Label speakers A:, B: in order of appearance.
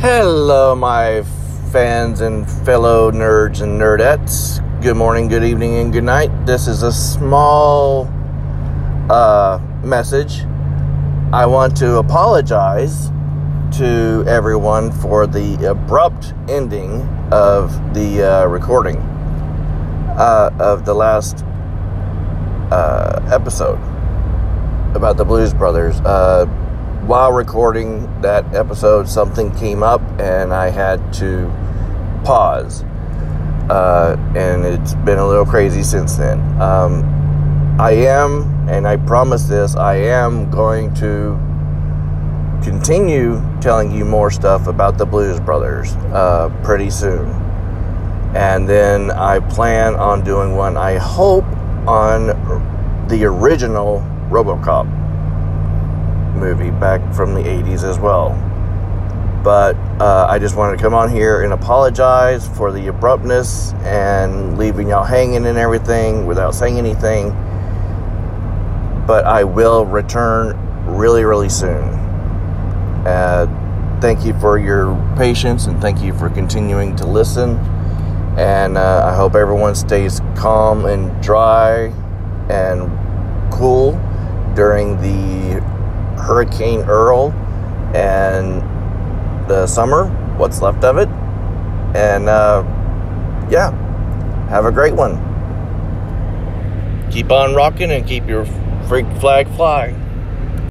A: Hello, my fans and fellow nerds and nerdettes. Good morning, good evening, and good night. This is a small uh, message. I want to apologize to everyone for the abrupt ending of the uh, recording uh, of the last uh, episode about the Blues Brothers. While recording that episode, something came up and I had to pause. Uh, and it's been a little crazy since then. Um, I am, and I promise this, I am going to continue telling you more stuff about the Blues Brothers uh, pretty soon. And then I plan on doing one, I hope, on the original Robocop movie back from the 80s as well. But uh, I just wanted to come on here and apologize for the abruptness and leaving y'all hanging and everything without saying anything. But I will return really, really soon. Uh, thank you for your patience and thank you for continuing to listen. And uh, I hope everyone stays calm and dry and cool during the Hurricane Earl and the summer, what's left of it. And uh, yeah, have a great one. Keep on rocking and keep your freak flag fly.